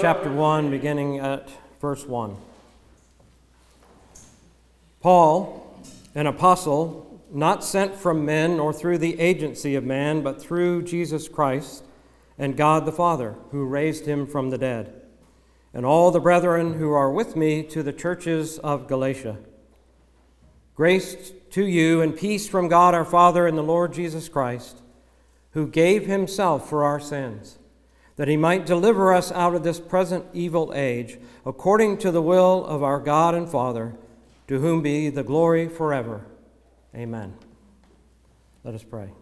chapter 1, beginning at verse 1. Paul, an apostle, not sent from men nor through the agency of man, but through Jesus Christ and God the Father, who raised him from the dead, and all the brethren who are with me to the churches of Galatia. Grace to you and peace from God our Father and the Lord Jesus Christ, who gave himself for our sins, that he might deliver us out of this present evil age, according to the will of our God and Father, to whom be the glory forever. Amen. Let us pray.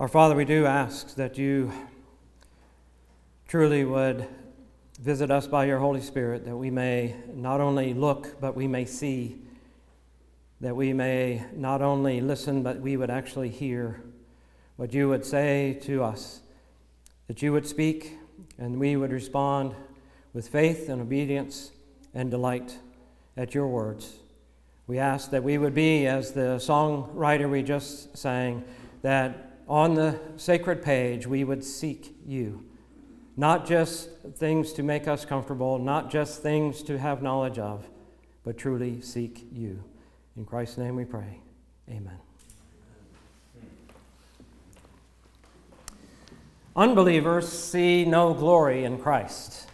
Our Father, we do ask that you truly would visit us by your Holy Spirit, that we may not only look, but we may see, that we may not only listen, but we would actually hear what you would say to us, that you would speak, and we would respond with faith and obedience and delight at your words. We ask that we would be, as the songwriter we just sang, that on the sacred page we would seek you. Not just things to make us comfortable, not just things to have knowledge of, but truly seek you. In Christ's name we pray. Amen. Unbelievers see no glory in Christ.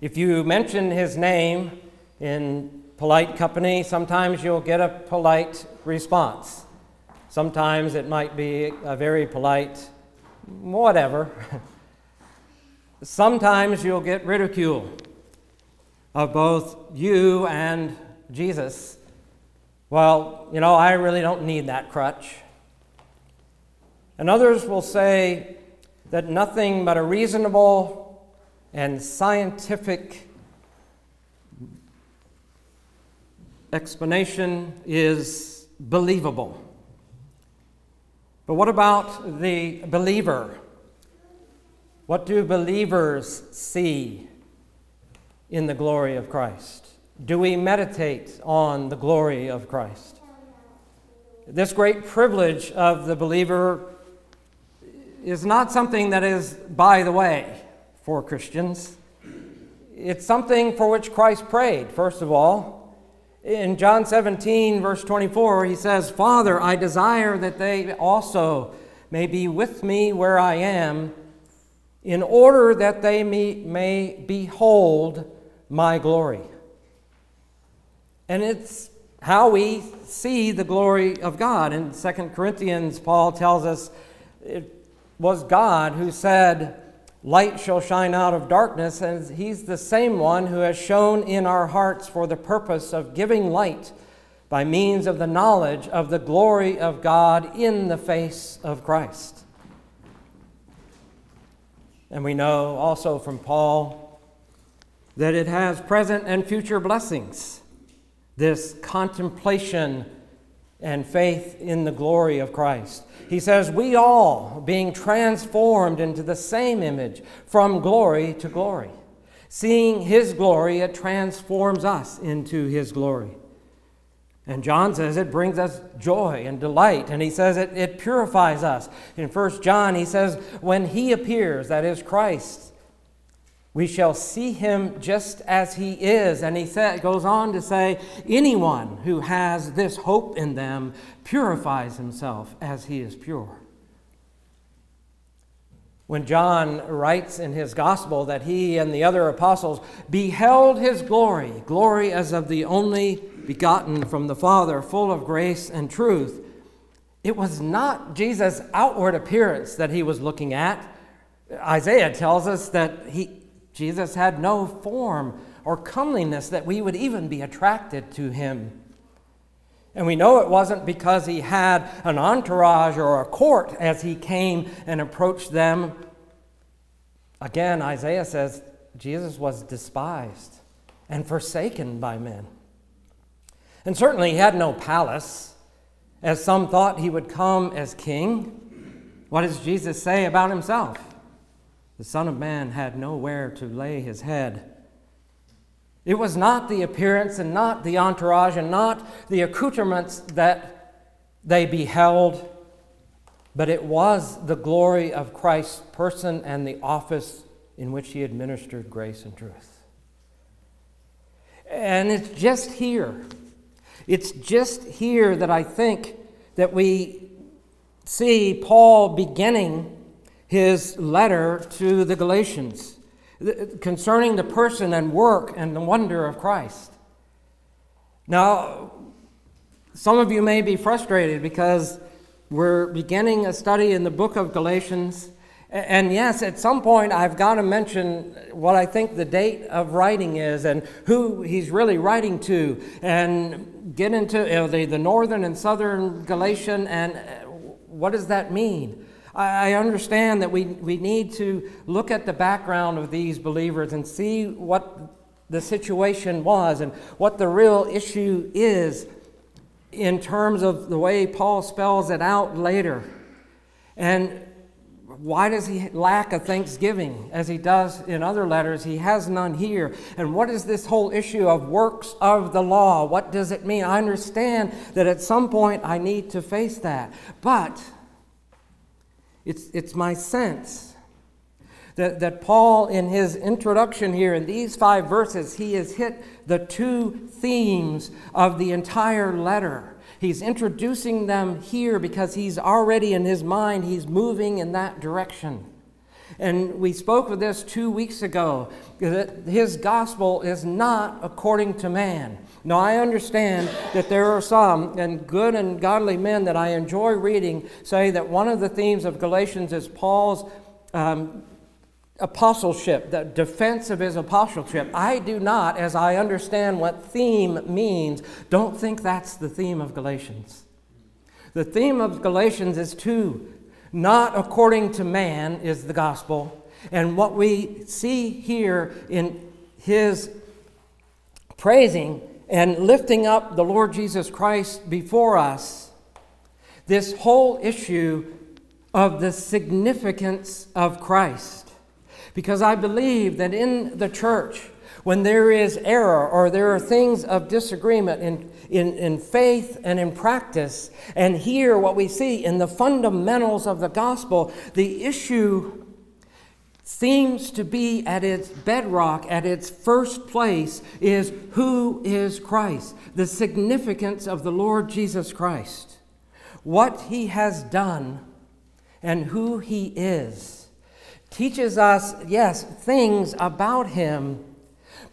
If you mention his name in polite company, sometimes you'll get a polite response. Sometimes it might be a very polite, whatever. Sometimes you'll get ridicule of both you and Jesus. Well, you know, I really don't need that crutch. And others will say that nothing but a reasonable and scientific explanation is believable. But what about the believer? What do believers see in the glory of Christ? Do we meditate on the glory of Christ? This great privilege of the believer is not something that is by the way for Christians. It's something for which Christ prayed, first of all. In John 17, verse 24, he says, Father, I desire that they also may be with me where I am, in order that they may, may behold my glory. And it's how we see the glory of God. In 2 Corinthians, Paul tells us was God who said, Light shall shine out of darkness, and He's the same one who has shone in our hearts for the purpose of giving light by means of the knowledge of the glory of God in the face of Christ. And we know also from Paul that it has present and future blessings, this contemplation and faith in the glory of Christ. He says, We all, being transformed into the same image from glory to glory. Seeing his glory, it transforms us into his glory. And John says it brings us joy and delight. And he says it, it purifies us. In 1 John, he says, When he appears, that is Christ, we shall see him just as he is. And he goes on to say, anyone who has this hope in them purifies himself as he is pure. When John writes in his gospel that he and the other apostles beheld his glory, glory as of the only begotten from the Father, full of grace and truth, it was not Jesus' outward appearance that he was looking at. Isaiah tells us that he, Jesus had no form or comeliness that we would even be attracted to him. And we know it wasn't because he had an entourage or a court as he came and approached them. Again, Isaiah says Jesus was despised and forsaken by men. And certainly he had no palace, as some thought he would come as king. What does Jesus say about himself? The Son of Man had nowhere to lay his head. It was not the appearance and not the entourage and not the accoutrements that they beheld, but it was the glory of Christ's person and the office in which he administered grace and truth. And it's just here. It's just here that I think that we see Paul beginning his letter to the Galatians concerning the person and work and the wonder of Christ. Now, some of you may be frustrated because we're beginning a study in the book of Galatians. And yes, at some point I've got to mention what I think the date of writing is and who he's really writing to, and get into you know, the, the northern and southern Galatian and uh, what does that mean? I understand that we, we need to look at the background of these believers and see what the situation was and what the real issue is in terms of the way Paul spells it out later. And why does he lack a thanksgiving as he does in other letters? He has none here. And what is this whole issue of works of the law? What does it mean? I understand that at some point I need to face that. But it's, it's my sense that, that Paul, in his introduction here, in these five verses, he has hit the two themes of the entire letter. He's introducing them here because he's already in his mind, he's moving in that direction. And we spoke of this two weeks ago that his gospel is not according to man. Now, I understand that there are some, and good and godly men that I enjoy reading, say that one of the themes of Galatians is Paul's um, apostleship, the defense of his apostleship. I do not, as I understand what theme means, don't think that's the theme of Galatians. The theme of Galatians is two. Not according to man is the gospel. And what we see here in his praising and lifting up the Lord Jesus Christ before us, this whole issue of the significance of Christ. Because I believe that in the church, when there is error or there are things of disagreement in, in, in faith and in practice, and here what we see in the fundamentals of the gospel, the issue seems to be at its bedrock, at its first place, is who is Christ, the significance of the Lord Jesus Christ, what he has done, and who he is. Teaches us, yes, things about him,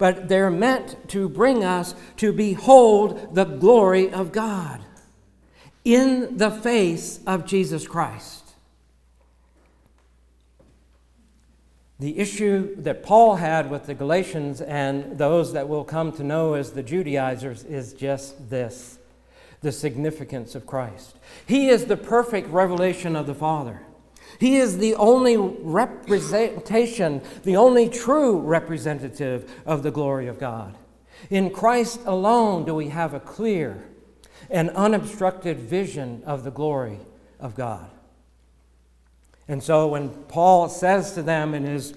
but they're meant to bring us to behold the glory of God in the face of Jesus Christ. The issue that Paul had with the Galatians and those that will come to know as the Judaizers is just this the significance of Christ. He is the perfect revelation of the Father. He is the only representation, the only true representative of the glory of God. In Christ alone do we have a clear and unobstructed vision of the glory of God. And so when Paul says to them in his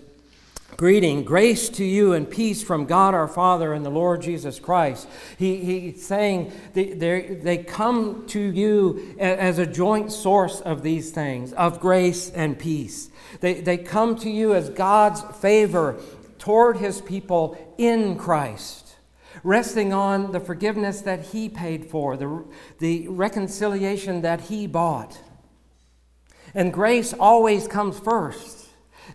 greeting, grace to you and peace from God our Father and the Lord Jesus Christ, he, he's saying they, they come to you as a joint source of these things, of grace and peace. They, they come to you as God's favor toward his people in Christ resting on the forgiveness that He paid for, the, the reconciliation that He bought. And grace always comes first.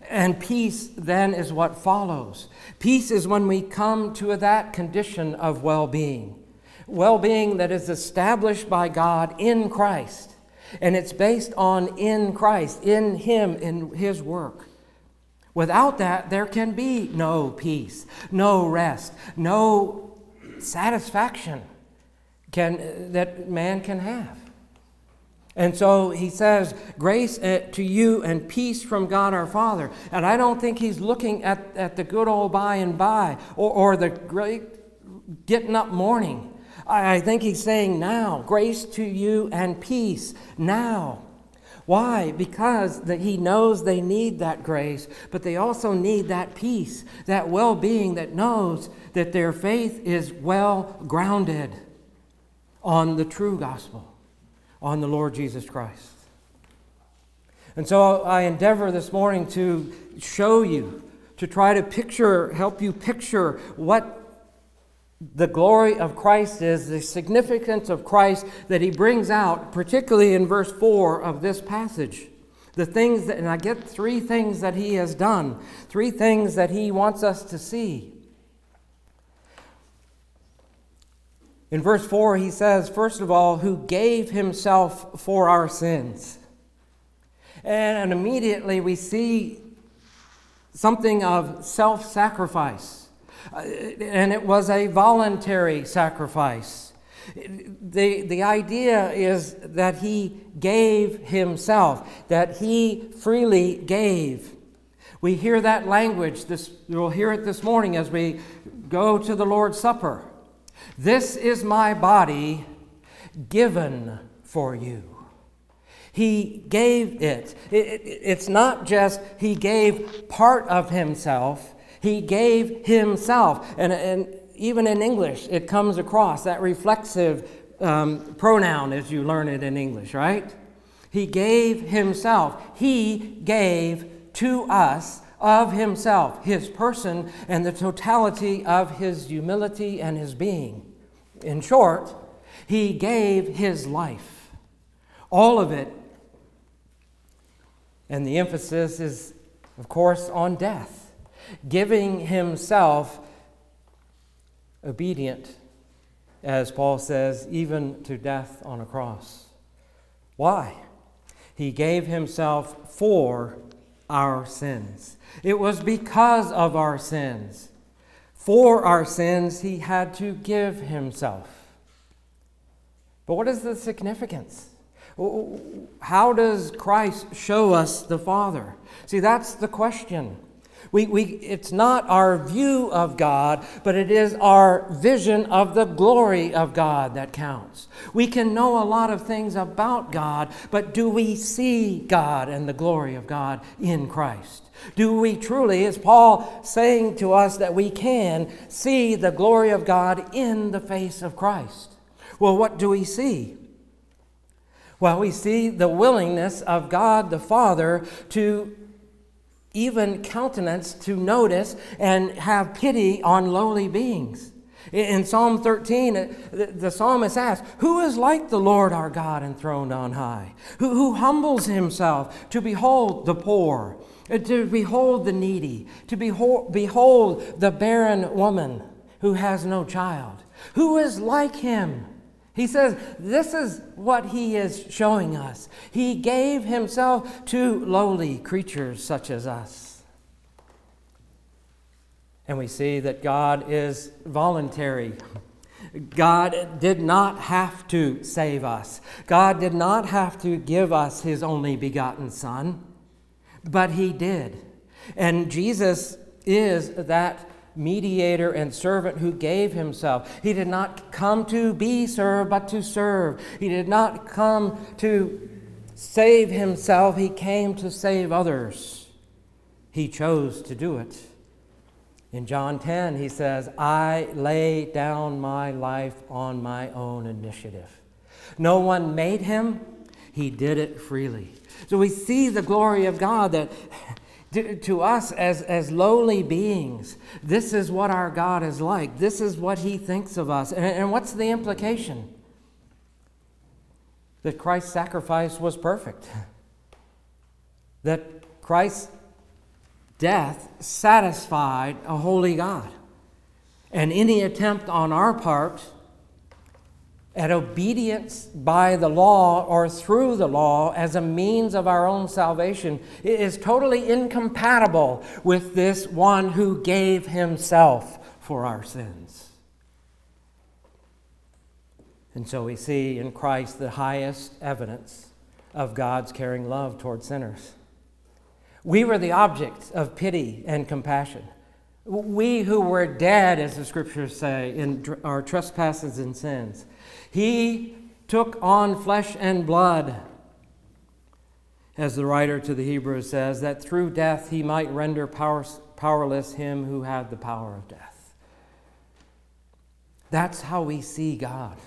And peace then is what follows. Peace is when we come to that condition of well being. Well being that is established by God in Christ. And it's based on in Christ, in Him, in His work. Without that, there can be no peace, no rest, no satisfaction can, that man can have. And so he says, Grace uh, to you and peace from God our Father. And I don't think he's looking at, at the good old by and by or, or the great getting up morning. I think he's saying now, grace to you and peace now. Why? Because he knows they need that grace, but they also need that peace, that well being that knows that their faith is well grounded on the true gospel on the Lord Jesus Christ. And so I endeavor this morning to show you, to try to picture, help you picture what the glory of Christ is, the significance of Christ that he brings out, particularly in verse 4 of this passage. The things that, and I get three things that he has done, three things that he wants us to see. In verse 4, he says, first of all, who gave himself for our sins. And immediately we see something of self sacrifice. Uh, and it was a voluntary sacrifice. The, the idea is that he gave himself, that he freely gave. We hear that language, this, we'll hear it this morning as we go to the Lord's Supper. This is my body given for you. He gave it. It's not just he gave part of himself, he gave himself. And, and even in English, it comes across that reflexive um, pronoun as you learn it in English, right? He gave himself. He gave to us of himself, his person, and the totality of his humility and his being. In short, he gave his life. All of it. And the emphasis is, of course, on death, giving himself obedient, as Paul says, even to death on a cross. Why? He gave himself for our sins. It was because of our sins. For our sins, he had to give himself. But what is the significance? How does Christ show us the Father? See, that's the question. We, we, it's not our view of God, but it is our vision of the glory of God that counts. We can know a lot of things about God, but do we see God and the glory of God in Christ? Do we truly, is Paul saying to us that we can see the glory of God in the face of Christ? Well, what do we see? Well, we see the willingness of God the Father to even countenance to notice and have pity on lowly beings. In Psalm 13, uh, the psalmist asks, Who is like the Lord our God enthroned on high? Who, who humbles himself to behold the poor, uh, to behold the needy, to behold, behold the barren woman who has no child? Who is like him? He says, This is what he is showing us. He gave himself to lowly creatures such as us. And we see that God is voluntary. God did not have to save us. God did not have to give us his only begotten Son, but he did. And Jesus is that mediator and servant who gave himself. He did not come to be served, but to serve. He did not come to save himself, he came to save others. He chose to do it. In John 10, he says, I lay down my life on my own initiative. No one made him, he did it freely. So we see the glory of God that to, to us as, as lowly beings, this is what our God is like. This is what he thinks of us. And, and what's the implication? That Christ's sacrifice was perfect. That Christ's death satisfied a holy God. And any attempt on our part at obedience by the law or through the law as a means of our own salvation is totally incompatible with this one who gave himself for our sins. And so we see in Christ the highest evidence of God's caring love toward sinners. We were the objects of pity and compassion. We who were dead, as the scriptures say, in our trespasses and sins. He took on flesh and blood, as the writer to the Hebrews says, that through death he might render power, powerless him who had the power of death. That's how we see God.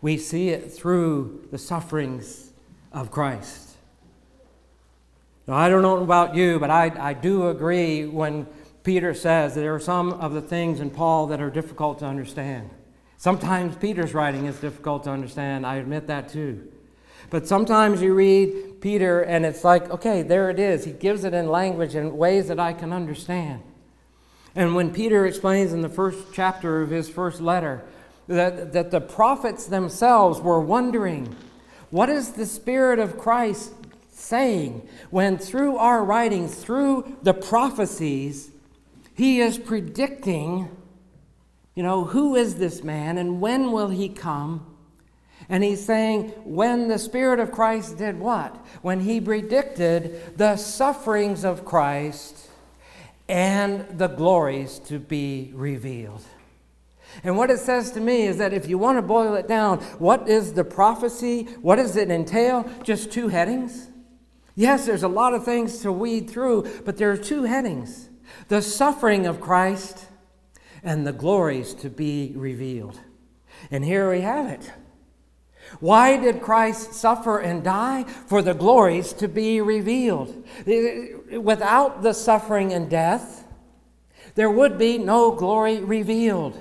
We see it through the sufferings of Christ. Now, I don't know about you, but I, I do agree when Peter says that there are some of the things in Paul that are difficult to understand. Sometimes Peter's writing is difficult to understand. I admit that too. But sometimes you read Peter and it's like, okay, there it is. He gives it in language in ways that I can understand. And when Peter explains in the first chapter of his first letter that, that the prophets themselves were wondering, what is the Spirit of Christ saying when through our writings, through the prophecies, he is predicting, you know, who is this man and when will he come? And he's saying, when the Spirit of Christ did what? When he predicted the sufferings of Christ and the glories to be revealed. And what it says to me is that if you want to boil it down, what is the prophecy? What does it entail? Just two headings? Yes, there's a lot of things to weed through, but there are two headings the suffering of Christ and the glories to be revealed. And here we have it. Why did Christ suffer and die? For the glories to be revealed. Without the suffering and death, there would be no glory revealed.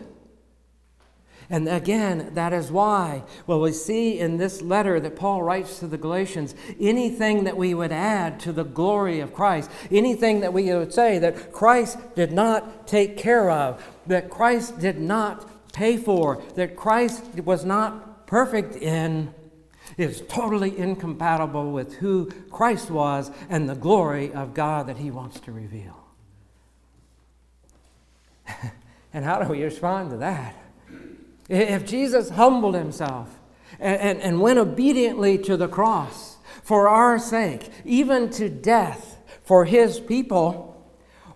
And again, that is why, well, we see in this letter that Paul writes to the Galatians anything that we would add to the glory of Christ, anything that we would say that Christ did not take care of, that Christ did not pay for, that Christ was not perfect in, is totally incompatible with who Christ was and the glory of God that he wants to reveal. and how do we respond to that? If Jesus humbled himself and, and, and went obediently to the cross for our sake, even to death for his people,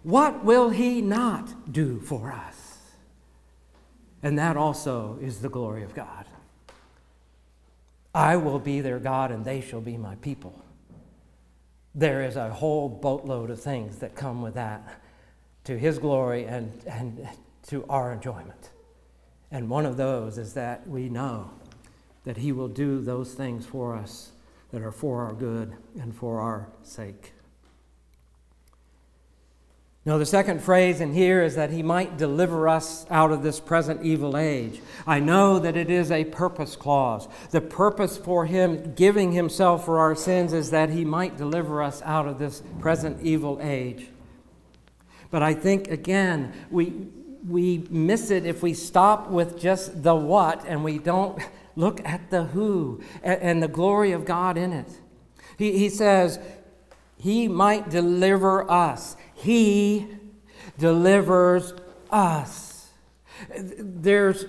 what will he not do for us? And that also is the glory of God. I will be their God and they shall be my people. There is a whole boatload of things that come with that to his glory and, and to our enjoyment. And one of those is that we know that He will do those things for us that are for our good and for our sake. Now, the second phrase in here is that he might deliver us out of this present evil age. I know that it is a purpose clause. The purpose for him giving himself for our sins is that he might deliver us out of this present evil age. But I think, again, we, we miss it if we stop with just the what and we don't look at the who and, and the glory of God in it. He, he says, He might deliver us. He delivers us. There's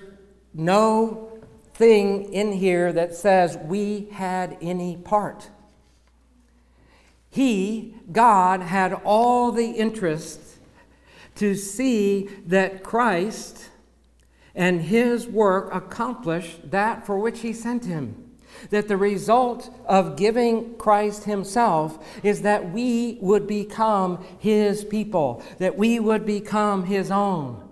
no thing in here that says we had any part. He, God, had all the interest to see that Christ and his work accomplished that for which he sent him. That the result of giving Christ himself is that we would become his people, that we would become his own.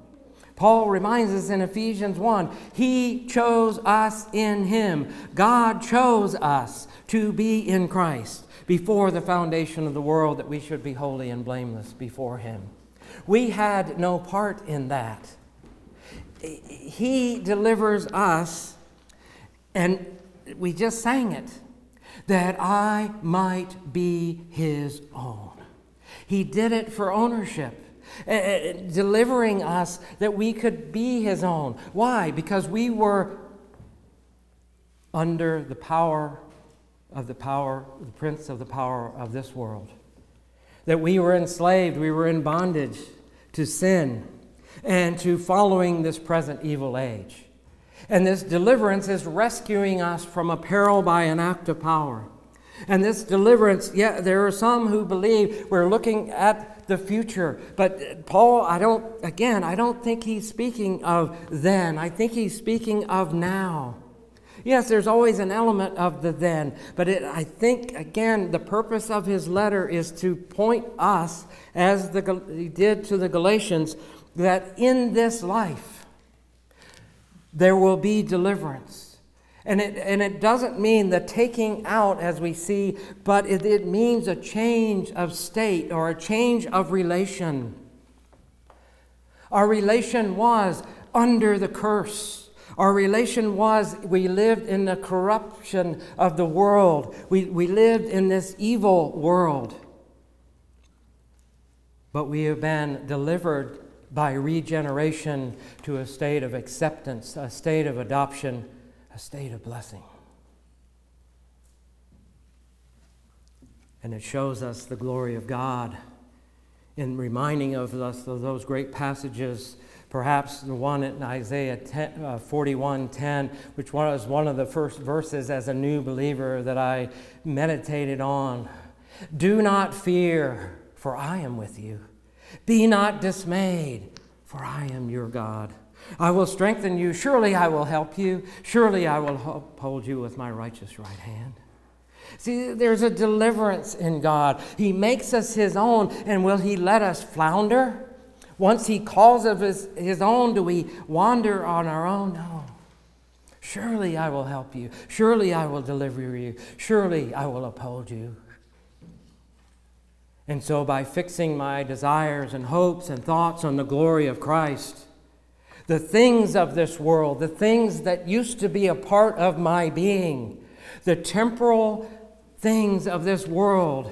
Paul reminds us in Ephesians 1 He chose us in Him. God chose us to be in Christ before the foundation of the world that we should be holy and blameless before Him. We had no part in that. He delivers us, and we just sang it, that I might be his own. He did it for ownership. Uh, delivering us that we could be his own. Why? Because we were under the power of the power, the prince of the power of this world that we were enslaved, we were in bondage to sin and to following this present evil age. And this deliverance is rescuing us from peril by an act of power. And this deliverance, yeah, there are some who believe we're looking at the future. But Paul, I don't, again, I don't think he's speaking of then. I think he's speaking of now. Yes, there's always an element of the then, but it, I think, again, the purpose of his letter is to point us, as the, he did to the Galatians, that in this life there will be deliverance. And it, and it doesn't mean the taking out as we see, but it, it means a change of state or a change of relation. Our relation was under the curse. Our relation was we lived in the corruption of the world. We, we lived in this evil world. But we have been delivered by regeneration to a state of acceptance, a state of adoption, a state of blessing. And it shows us the glory of God in reminding of us of those great passages perhaps the one in Isaiah 10, uh, 41 10, which was one of the first verses as a new believer that I meditated on. Do not fear, for I am with you. Be not dismayed, for I am your God. I will strengthen you. Surely I will help you. Surely I will uphold you with my righteous right hand. See, there's a deliverance in God. He makes us His own, and will He let us flounder? Once He calls of His, his own, do we wander on our own? No. Surely I will help you. Surely I will deliver you. Surely I will uphold you. And so, by fixing my desires and hopes and thoughts on the glory of Christ, the things of this world, the things that used to be a part of my being, the temporal things of this world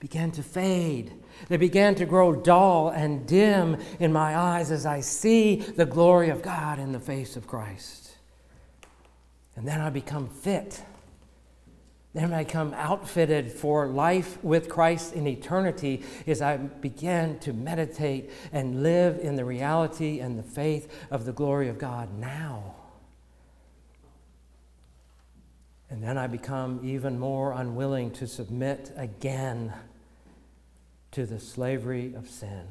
began to fade. They began to grow dull and dim in my eyes as I see the glory of God in the face of Christ. And then I become fit then I come outfitted for life with Christ in eternity as I begin to meditate and live in the reality and the faith of the glory of God now. And then I become even more unwilling to submit again to the slavery of sin.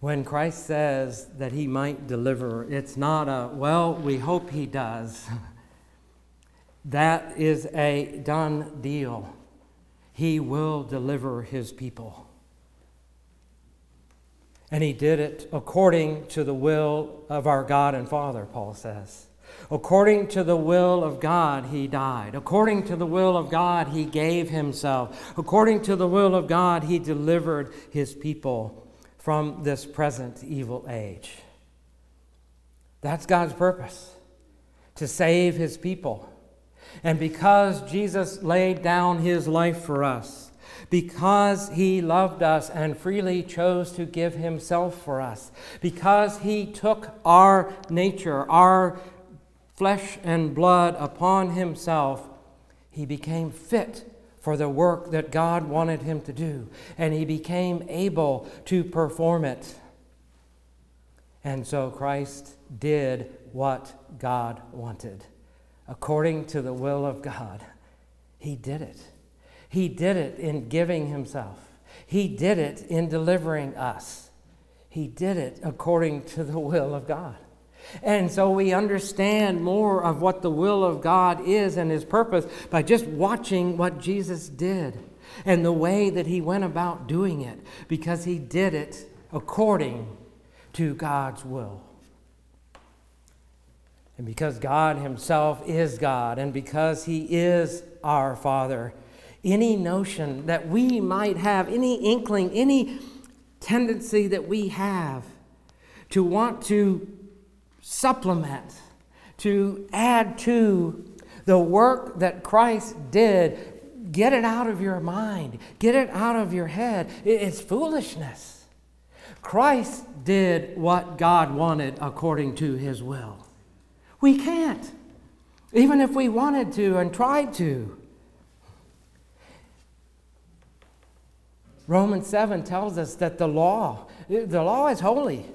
When Christ says that he might deliver, it's not a, well, we hope he does. That is a done deal. He will deliver his people. And he did it according to the will of our God and Father, Paul says. According to the will of God, he died. According to the will of God, he gave himself. According to the will of God, he delivered his people from this present evil age. That's God's purpose to save his people. And because Jesus laid down his life for us, because he loved us and freely chose to give himself for us, because he took our nature, our flesh and blood upon himself, he became fit for the work that God wanted him to do, and he became able to perform it. And so Christ did what God wanted according to the will of God. He did it. He did it in giving himself. He did it in delivering us. He did it according to the will of God. And so we understand more of what the will of God is and his purpose by just watching what Jesus did and the way that he went about doing it because he did it according to God's will. And because God Himself is God, and because He is our Father, any notion that we might have, any inkling, any tendency that we have to want to supplement, to add to the work that Christ did, get it out of your mind, get it out of your head. It's foolishness. Christ did what God wanted according to His will. We can't, even if we wanted to and tried to. Romans 7 tells us that the law, the law is holy.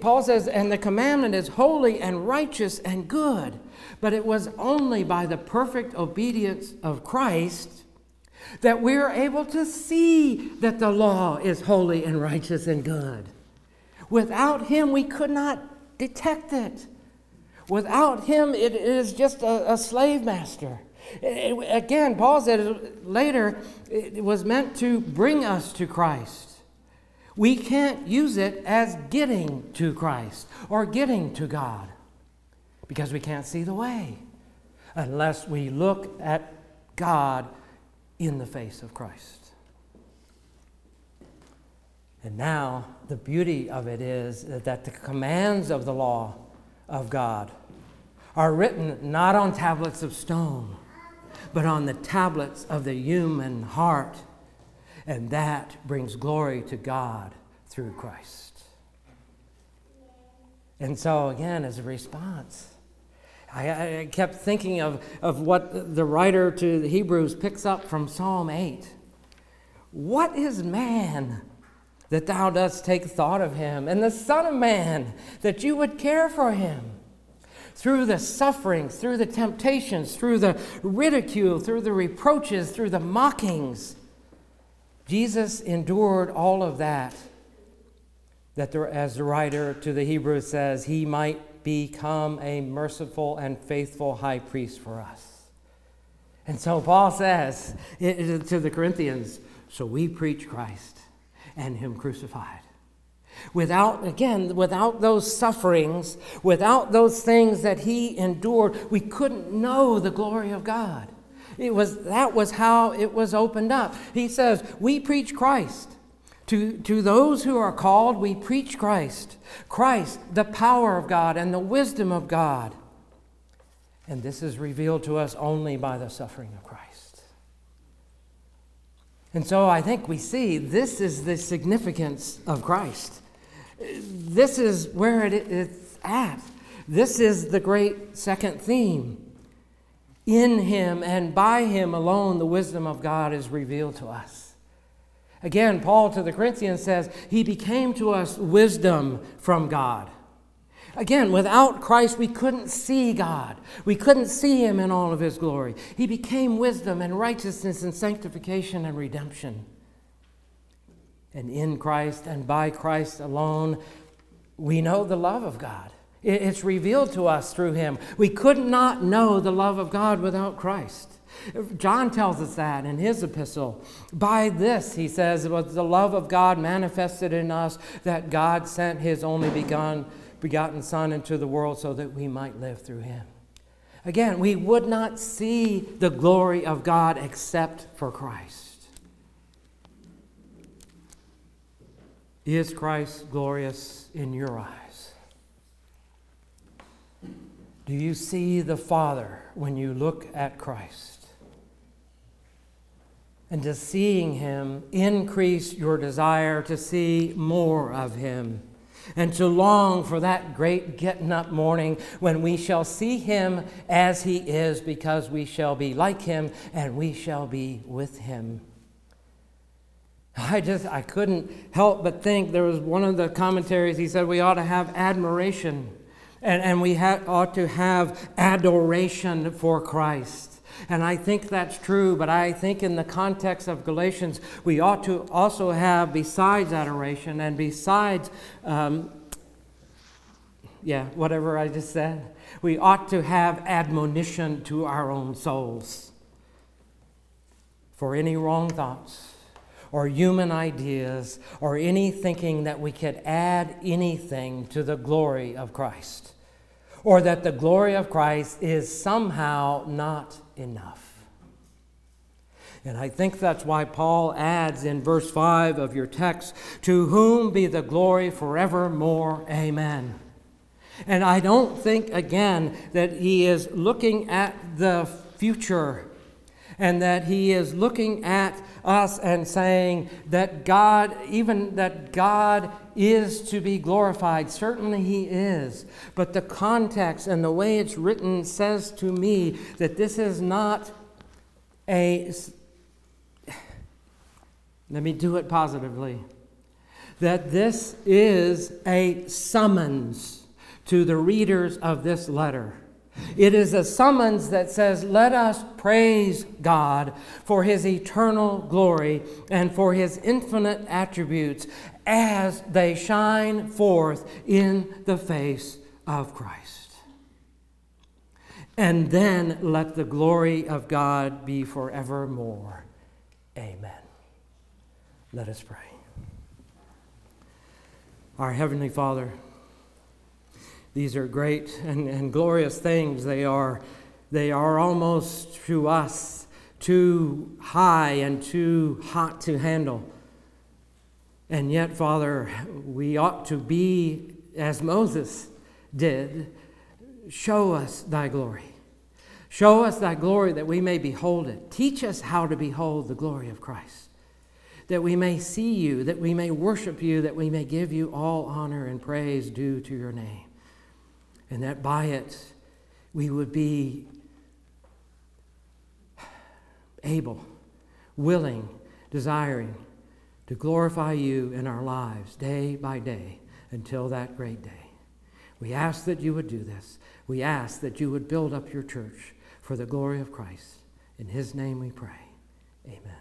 Paul says, and the commandment is holy and righteous and good. But it was only by the perfect obedience of Christ that we are able to see that the law is holy and righteous and good. Without Him, we could not detect it. Without him, it is just a, a slave master. It, again, Paul said later, it was meant to bring us to Christ. We can't use it as getting to Christ or getting to God because we can't see the way unless we look at God in the face of Christ. And now, the beauty of it is that the commands of the law of God are written not on tablets of stone, but on the tablets of the human heart. And that brings glory to God through Christ. And so, again, as a response, I, I, kept thinking of, of what the writer to the Hebrews picks up from Psalm 8. What is man that thou dost take thought of him, and the Son of Man that you would care for him? Through the sufferings, through the temptations, through the ridicule, through the reproaches, through the mockings, Jesus endured all of that. That, there, as the writer to the Hebrews says, he might become a merciful and faithful high priest for us. And so Paul says to the Corinthians, so we preach Christ and Him crucified. Without, again, without those sufferings, without those things that He endured, we couldn't know the glory of God. It was, that was how it was opened up. He says, We preach Christ to, to those who are called, we preach Christ. Christ, the power of God and the wisdom of God. And this is revealed to us only by the suffering of Christ. And so I think we see this is the significance of Christ. This is where it, it's at. This is the great second theme. In Him and by Him alone, the wisdom of God is revealed to us. Again, Paul to the Corinthians says, He became to us wisdom from God. Again, without Christ, we couldn't see God. We couldn't see Him in all of His glory. He became wisdom and righteousness and sanctification and redemption. And in Christ and by Christ alone, we know the love of God. It's revealed to us through Him. We could not know the love of God without Christ. John tells us that in his epistle. By this, he says, was the love of God manifested in us that God sent his only begotten Son into the world so that we might live through him. Again, we would not see the glory of God except for Christ. Is Christ glorious in your eyes? Do you see the Father when you look at Christ? and to seeing him increase your desire to see more of him and to long for that great getting up morning when we shall see him as he is because we shall be like him and we shall be with him i just i couldn't help but think there was one of the commentaries he said we ought to have admiration and, and we ha- ought to have adoration for christ. And I think that's true, but I think in the context of Galatians, we ought to also have, besides adoration and besides, um, yeah, whatever I just said, we ought to have admonition to our own souls for any wrong thoughts or human ideas or any thinking that we could add anything to the glory of Christ or that the glory of Christ is somehow not enough. And I think that's why Paul adds in verse 5 of your text, To whom be the glory forevermore. Amen. And I don't think, again, that he is looking at the future and that he is looking at us and saying that God, even that God is to be glorified. Certainly he is. But the context and the way it's written says to me that this is not a. Let me do it positively. That this is a summons to the readers of this letter it is a summons that says, Let us praise God for his eternal glory and for his infinite attributes as they shine forth in the face of Christ. And then let the glory of God be forevermore. Amen. Let us pray. Our Heavenly Father, These are great and, and glorious things. They are, they are almost to us too high and too hot to handle. And yet, Father, we ought to be as Moses did show us thy glory. Show us thy glory that we may behold it. Teach us how to behold the glory of Christ, that we may see you, that we may worship you, that we may give you all honor and praise due to your name, and that by it we would be able, willing, desiring to glorify you in our lives day by day until that great day. We ask that you would do this. We ask that you would build up your church for the glory of Christ. In his name we pray. Amen.